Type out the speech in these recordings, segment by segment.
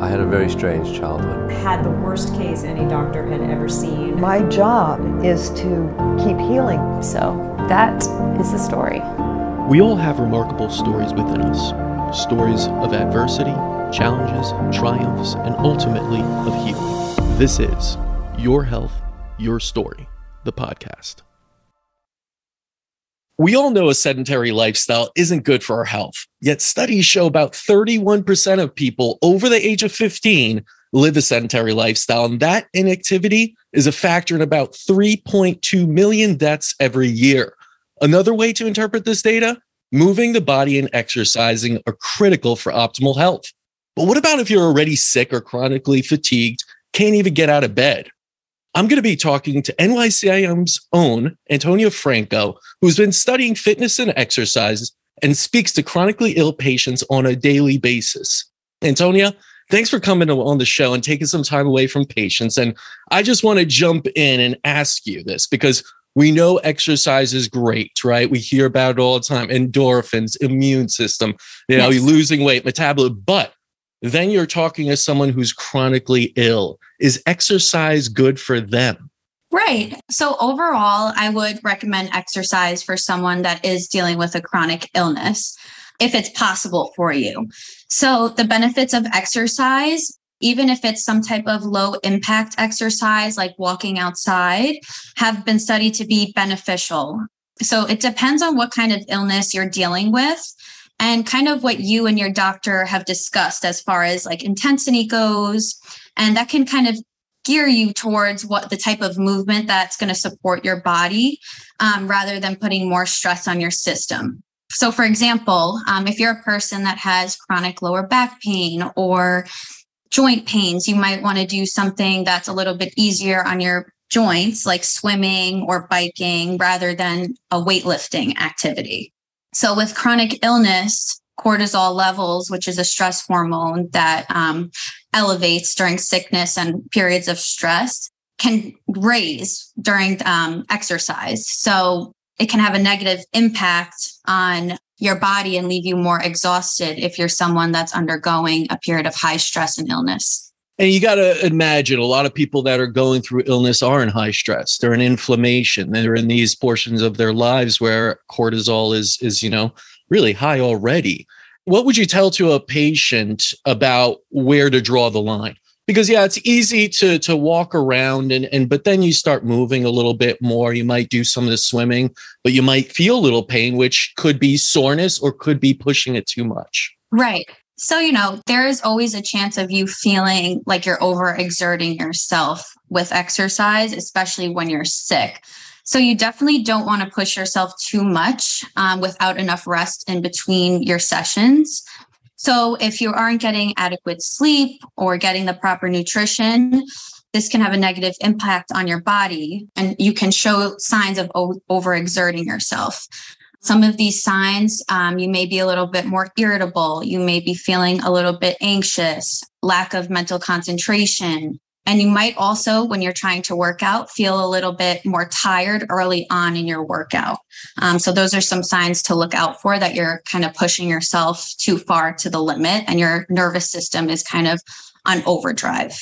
I had a very strange childhood. Had the worst case any doctor had ever seen. My job is to keep healing. So that is the story. We all have remarkable stories within us stories of adversity, challenges, triumphs, and ultimately of healing. This is Your Health, Your Story, the podcast. We all know a sedentary lifestyle isn't good for our health, yet studies show about 31% of people over the age of 15 live a sedentary lifestyle, and that inactivity is a factor in about 3.2 million deaths every year. Another way to interpret this data moving the body and exercising are critical for optimal health. But what about if you're already sick or chronically fatigued, can't even get out of bed? I'm going to be talking to NYCIM's own Antonia Franco, who's been studying fitness and exercise and speaks to chronically ill patients on a daily basis. Antonia, thanks for coming on the show and taking some time away from patients. And I just want to jump in and ask you this because we know exercise is great, right? We hear about it all the time endorphins, immune system, you know, yes. losing weight, metabolism. But then you're talking to someone who's chronically ill. Is exercise good for them? Right. So, overall, I would recommend exercise for someone that is dealing with a chronic illness if it's possible for you. So, the benefits of exercise, even if it's some type of low impact exercise like walking outside, have been studied to be beneficial. So, it depends on what kind of illness you're dealing with and kind of what you and your doctor have discussed as far as like intensity goes. And that can kind of gear you towards what the type of movement that's going to support your body um, rather than putting more stress on your system. So, for example, um, if you're a person that has chronic lower back pain or joint pains, you might want to do something that's a little bit easier on your joints, like swimming or biking, rather than a weightlifting activity. So, with chronic illness, cortisol levels, which is a stress hormone that um, elevates during sickness and periods of stress, can raise during um, exercise. So, it can have a negative impact on your body and leave you more exhausted if you're someone that's undergoing a period of high stress and illness. And you got to imagine a lot of people that are going through illness are in high stress. They're in inflammation. They're in these portions of their lives where cortisol is is you know really high already. What would you tell to a patient about where to draw the line? Because yeah, it's easy to to walk around and and but then you start moving a little bit more. You might do some of the swimming, but you might feel a little pain, which could be soreness or could be pushing it too much. Right. So, you know, there is always a chance of you feeling like you're overexerting yourself with exercise, especially when you're sick. So, you definitely don't want to push yourself too much um, without enough rest in between your sessions. So, if you aren't getting adequate sleep or getting the proper nutrition, this can have a negative impact on your body and you can show signs of overexerting yourself. Some of these signs, um, you may be a little bit more irritable. You may be feeling a little bit anxious, lack of mental concentration. And you might also, when you're trying to work out, feel a little bit more tired early on in your workout. Um, so, those are some signs to look out for that you're kind of pushing yourself too far to the limit and your nervous system is kind of on overdrive.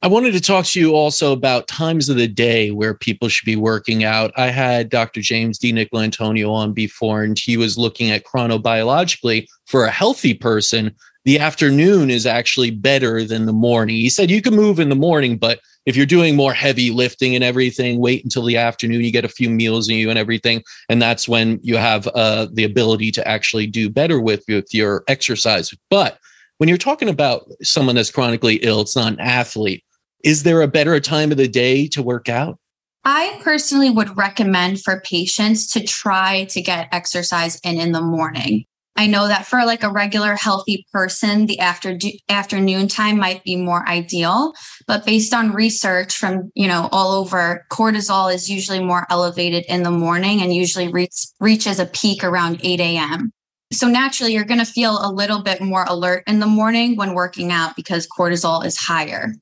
I wanted to talk to you also about times of the day where people should be working out. I had Dr. James DiNicolantonio on before, and he was looking at chronobiologically for a healthy person. The afternoon is actually better than the morning. He said you can move in the morning, but if you're doing more heavy lifting and everything, wait until the afternoon. You get a few meals in you and everything, and that's when you have uh, the ability to actually do better with, with your exercise. But when you're talking about someone that's chronically ill, it's not an athlete is there a better time of the day to work out? I personally would recommend for patients to try to get exercise in in the morning. I know that for like a regular healthy person, the after afternoon time might be more ideal, but based on research from, you know, all over, cortisol is usually more elevated in the morning and usually reach, reaches a peak around 8 a.m. So naturally, you're going to feel a little bit more alert in the morning when working out because cortisol is higher.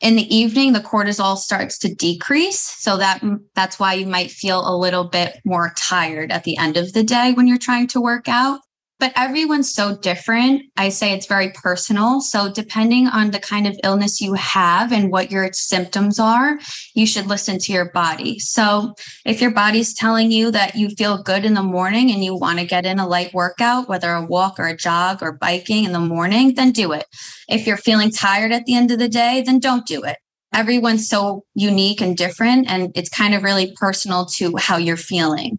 In the evening the cortisol starts to decrease so that mm, that's why you might feel a little bit more tired at the end of the day when you're trying to work out but everyone's so different. I say it's very personal. So, depending on the kind of illness you have and what your symptoms are, you should listen to your body. So, if your body's telling you that you feel good in the morning and you want to get in a light workout, whether a walk or a jog or biking in the morning, then do it. If you're feeling tired at the end of the day, then don't do it everyone's so unique and different and it's kind of really personal to how you're feeling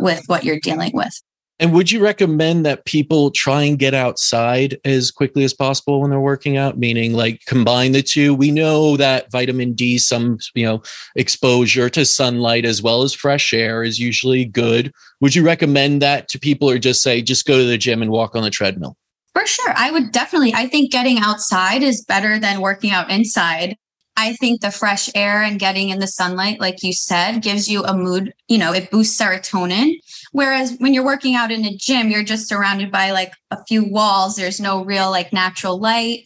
with what you're dealing with and would you recommend that people try and get outside as quickly as possible when they're working out? Meaning like combine the two. We know that vitamin d some you know exposure to sunlight as well as fresh air is usually good. Would you recommend that to people or just say just go to the gym and walk on the treadmill for sure. I would definitely i think getting outside is better than working out inside I think the fresh air and getting in the sunlight, like you said, gives you a mood, you know, it boosts serotonin. Whereas when you're working out in a gym, you're just surrounded by like a few walls. There's no real like natural light.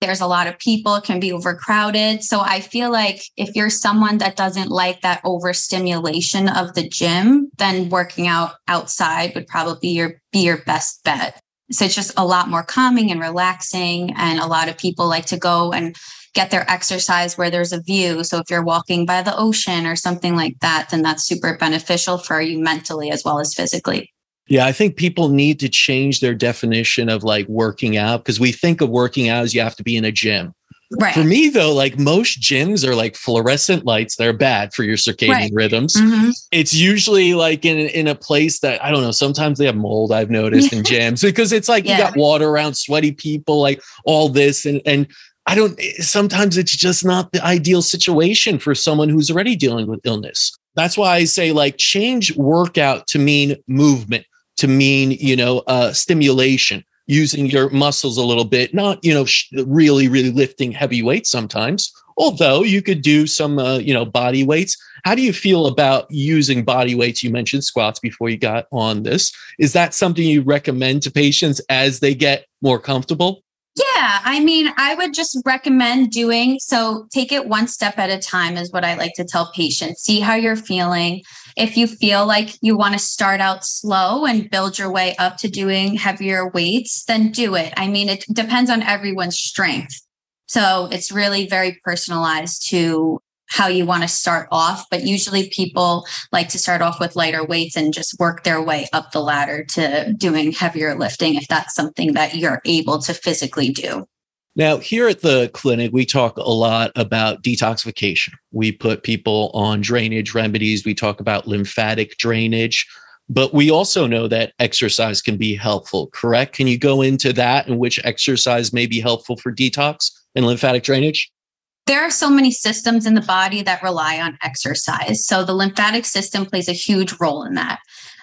There's a lot of people, it can be overcrowded. So I feel like if you're someone that doesn't like that overstimulation of the gym, then working out outside would probably your be your best bet. So it's just a lot more calming and relaxing. And a lot of people like to go and get their exercise where there's a view. So if you're walking by the ocean or something like that, then that's super beneficial for you mentally as well as physically. Yeah, I think people need to change their definition of like working out because we think of working out as you have to be in a gym. Right. For me, though, like most gyms are like fluorescent lights. They're bad for your circadian right. rhythms. Mm-hmm. It's usually like in in a place that I don't know. Sometimes they have mold. I've noticed in gyms because it's like yeah. you got water around, sweaty people, like all this, and and I don't, sometimes it's just not the ideal situation for someone who's already dealing with illness. That's why I say, like, change workout to mean movement, to mean, you know, uh, stimulation, using your muscles a little bit, not, you know, sh- really, really lifting heavy weights sometimes. Although you could do some, uh, you know, body weights. How do you feel about using body weights? You mentioned squats before you got on this. Is that something you recommend to patients as they get more comfortable? Yeah, I mean, I would just recommend doing so. Take it one step at a time, is what I like to tell patients. See how you're feeling. If you feel like you want to start out slow and build your way up to doing heavier weights, then do it. I mean, it depends on everyone's strength. So it's really very personalized to how you want to start off. But usually people like to start off with lighter weights and just work their way up the ladder to doing heavier lifting if that's something that you're able to physically do. Now, here at the clinic, we talk a lot about detoxification. We put people on drainage remedies, we talk about lymphatic drainage, but we also know that exercise can be helpful, correct? Can you go into that and which exercise may be helpful for detox and lymphatic drainage? There are so many systems in the body that rely on exercise. So the lymphatic system plays a huge role in that.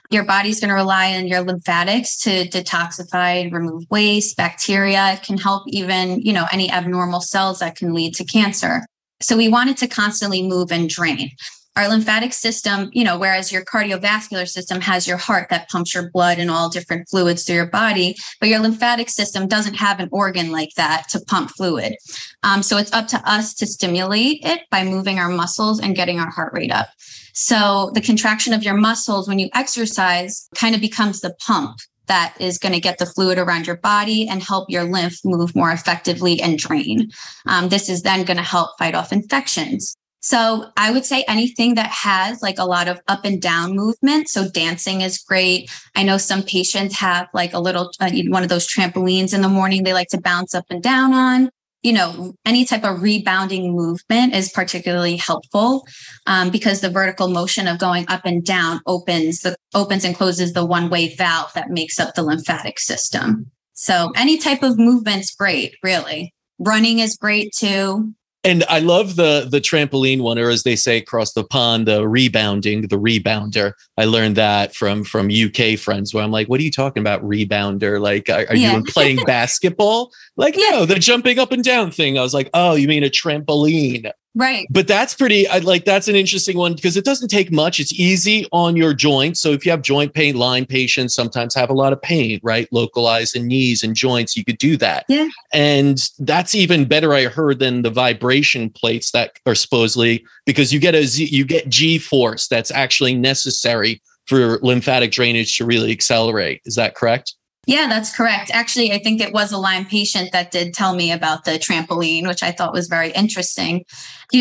Your body's going to rely on your lymphatics to detoxify and remove waste, bacteria. It can help even, you know, any abnormal cells that can lead to cancer. So we want it to constantly move and drain our lymphatic system, you know, whereas your cardiovascular system has your heart that pumps your blood and all different fluids through your body, but your lymphatic system doesn't have an organ like that to pump fluid. Um, so it's up to us to stimulate it by moving our muscles and getting our heart rate up. So the contraction of your muscles when you exercise kind of becomes the pump that is going to get the fluid around your body and help your lymph move more effectively and drain. Um, this is then going to help fight off infections. So I would say anything that has like a lot of up and down movement. So dancing is great. I know some patients have like a little uh, one of those trampolines in the morning they like to bounce up and down on. You know, any type of rebounding movement is particularly helpful um, because the vertical motion of going up and down opens the opens and closes the one way valve that makes up the lymphatic system. So any type of movement's great, really. Running is great too and I love the the trampoline one, or as they say across the pond, the rebounding, the rebounder. I learned that from from UK friends where I'm like, what are you talking about, rebounder? Like, are, are yeah. you playing basketball? Like, yeah. no, the jumping up and down thing. I was like, oh, you mean a trampoline? Right. But that's pretty, I like, that's an interesting one because it doesn't take much. It's easy on your joints. So if you have joint pain, Lyme patients sometimes have a lot of pain, right? Localized in knees and joints, you could do that. Yeah. And that's even better, I heard, than the vibration plates that are supposedly because you get a Z, you get G force that's actually necessary for lymphatic drainage to really accelerate. Is that correct? Yeah, that's correct. Actually, I think it was a Lyme patient that did tell me about the trampoline, which I thought was very interesting.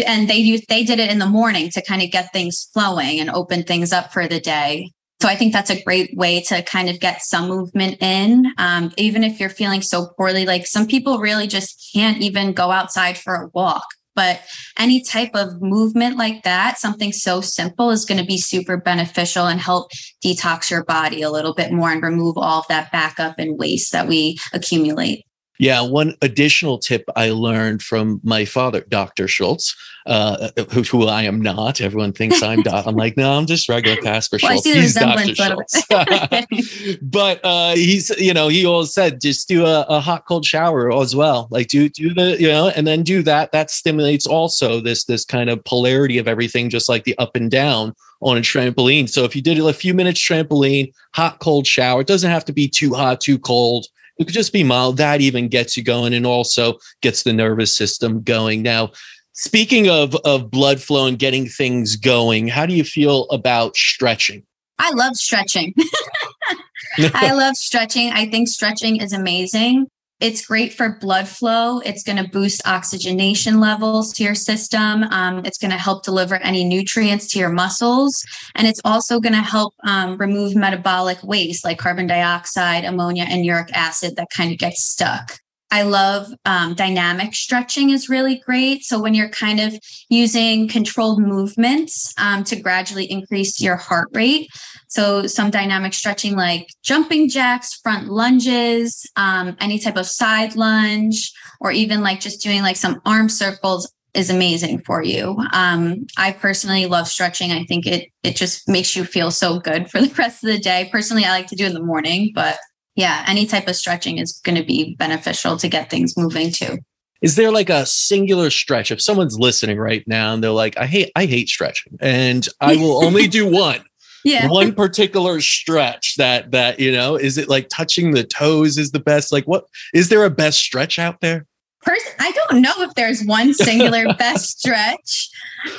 And they they did it in the morning to kind of get things flowing and open things up for the day. So I think that's a great way to kind of get some movement in, um, even if you're feeling so poorly. Like some people really just can't even go outside for a walk. But any type of movement like that, something so simple, is going to be super beneficial and help detox your body a little bit more and remove all of that backup and waste that we accumulate. Yeah, one additional tip I learned from my father, Dr. Schultz, uh, who, who, I am not. Everyone thinks I'm Doc. I'm like, no, I'm just regular Casper well, Schultz. He's Dr. Schultz. but uh, he's, you know, he always said just do a, a, hot cold shower as well. Like do do the, you know, and then do that. That stimulates also this this kind of polarity of everything, just like the up and down on a trampoline. So if you did a few minutes trampoline, hot cold shower, it doesn't have to be too hot, too cold it could just be mild. That even gets you going and also gets the nervous system going. Now, speaking of, of blood flow and getting things going, how do you feel about stretching? I love stretching. I love stretching. I think stretching is amazing. It's great for blood flow. It's going to boost oxygenation levels to your system. Um, it's going to help deliver any nutrients to your muscles. And it's also going to help um, remove metabolic waste like carbon dioxide, ammonia, and uric acid that kind of gets stuck. I love um, dynamic stretching is really great. So when you're kind of using controlled movements um, to gradually increase your heart rate. So some dynamic stretching like jumping jacks, front lunges, um, any type of side lunge, or even like just doing like some arm circles is amazing for you. Um, I personally love stretching. I think it it just makes you feel so good for the rest of the day. Personally, I like to do in the morning, but yeah, any type of stretching is going to be beneficial to get things moving too. Is there like a singular stretch? If someone's listening right now and they're like, I hate, I hate stretching and I will only do one. Yeah. One particular stretch that that, you know, is it like touching the toes is the best? Like what is there a best stretch out there? First, I don't know if there's one singular best stretch.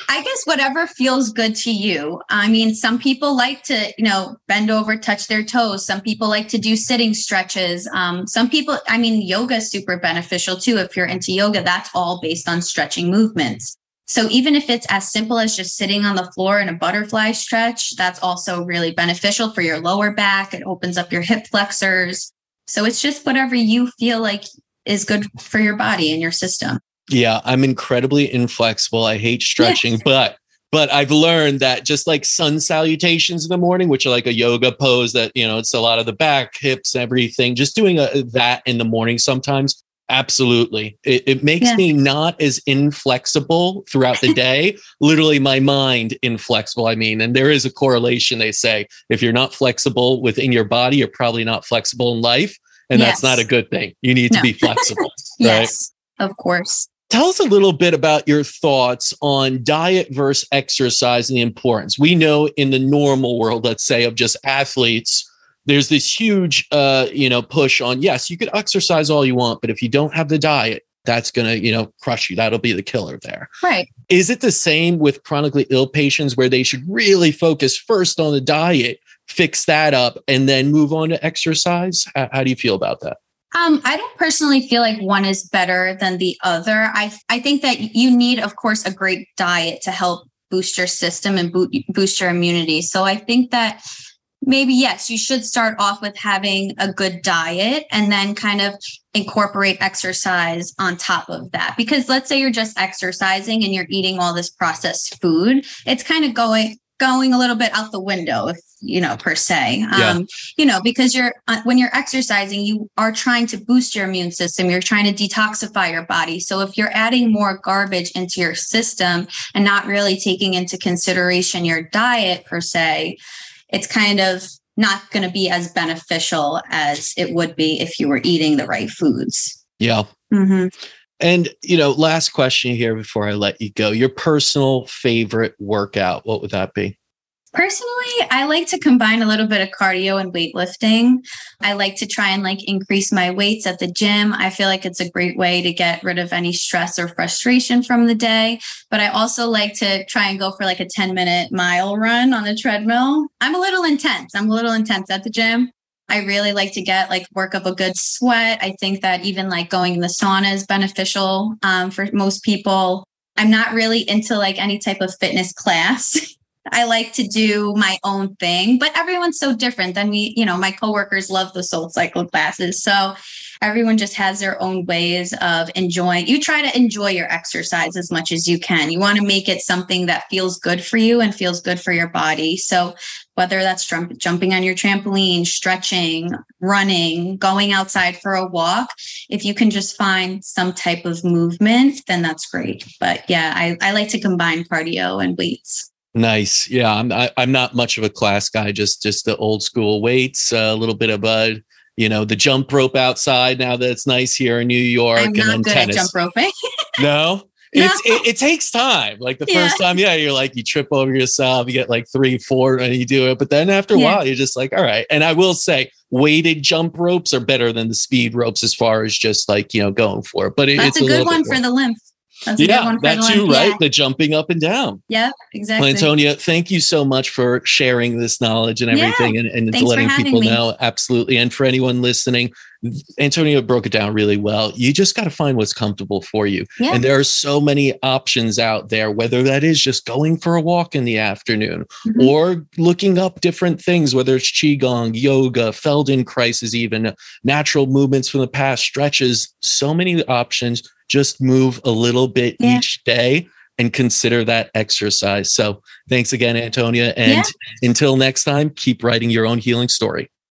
I guess whatever feels good to you. I mean, some people like to, you know, bend over, touch their toes. Some people like to do sitting stretches. Um, some people, I mean, yoga is super beneficial too. If you're into yoga, that's all based on stretching movements. So even if it's as simple as just sitting on the floor in a butterfly stretch, that's also really beneficial for your lower back. It opens up your hip flexors. So it's just whatever you feel like is good for your body and your system. Yeah, I'm incredibly inflexible. I hate stretching, but but I've learned that just like sun salutations in the morning, which are like a yoga pose that, you know, it's a lot of the back, hips, everything, just doing a, that in the morning sometimes. Absolutely. It, it makes yeah. me not as inflexible throughout the day. Literally, my mind inflexible. I mean, and there is a correlation, they say. If you're not flexible within your body, you're probably not flexible in life. And yes. that's not a good thing. You need no. to be flexible. yes, right? of course. Tell us a little bit about your thoughts on diet versus exercise and the importance. We know in the normal world, let's say, of just athletes, there's this huge, uh, you know, push on yes, you could exercise all you want, but if you don't have the diet, that's going to, you know, crush you. That'll be the killer there. Right. Is it the same with chronically ill patients where they should really focus first on the diet, fix that up, and then move on to exercise? How, how do you feel about that? Um, I don't personally feel like one is better than the other. I I think that you need, of course, a great diet to help boost your system and boost your immunity. So I think that maybe yes, you should start off with having a good diet and then kind of incorporate exercise on top of that. Because let's say you're just exercising and you're eating all this processed food, it's kind of going going a little bit out the window if you know per se. Yeah. um you know because you're uh, when you're exercising you are trying to boost your immune system. You're trying to detoxify your body. So if you're adding more garbage into your system and not really taking into consideration your diet per se it's kind of not going to be as beneficial as it would be if you were eating the right foods. Yeah. Mm-hmm. And, you know, last question here before I let you go. Your personal favorite workout, what would that be? Personally, I like to combine a little bit of cardio and weightlifting. I like to try and like increase my weights at the gym. I feel like it's a great way to get rid of any stress or frustration from the day. But I also like to try and go for like a 10 minute mile run on the treadmill. I'm a little intense. I'm a little intense at the gym. I really like to get like work up a good sweat. I think that even like going in the sauna is beneficial um, for most people. I'm not really into like any type of fitness class. I like to do my own thing, but everyone's so different. Then we, you know, my coworkers love the soul cycle classes. So everyone just has their own ways of enjoying. You try to enjoy your exercise as much as you can. You want to make it something that feels good for you and feels good for your body. So whether that's jump, jumping on your trampoline, stretching, running, going outside for a walk, if you can just find some type of movement, then that's great. But yeah, I, I like to combine cardio and weights. Nice. Yeah, I'm I, am i am not much of a class guy. Just just the old school weights, a little bit of a you know the jump rope outside. Now that it's nice here in New York, I'm not and then good tennis. at jump roping. no. It's no. it, it, takes time. Like the yeah. first time, yeah, you're like you trip over yourself, you get like three, four, and you do it. But then after a yeah. while, you're just like, all right. And I will say, weighted jump ropes are better than the speed ropes as far as just like you know going for it. But it, that's it's a, a good one for the lymph. That's yeah, that too, right? Yeah. The jumping up and down. Yeah, exactly. Well, Antonia, thank you so much for sharing this knowledge and everything yeah. and, and letting people me. know. Absolutely. And for anyone listening, Antonia broke it down really well. You just got to find what's comfortable for you. Yeah. And there are so many options out there, whether that is just going for a walk in the afternoon mm-hmm. or looking up different things, whether it's Qigong, yoga, Feldenkrais, even natural movements from the past, stretches, so many options just move a little bit yeah. each day and consider that exercise. So thanks again, Antonia. And yeah. until next time, keep writing your own healing story.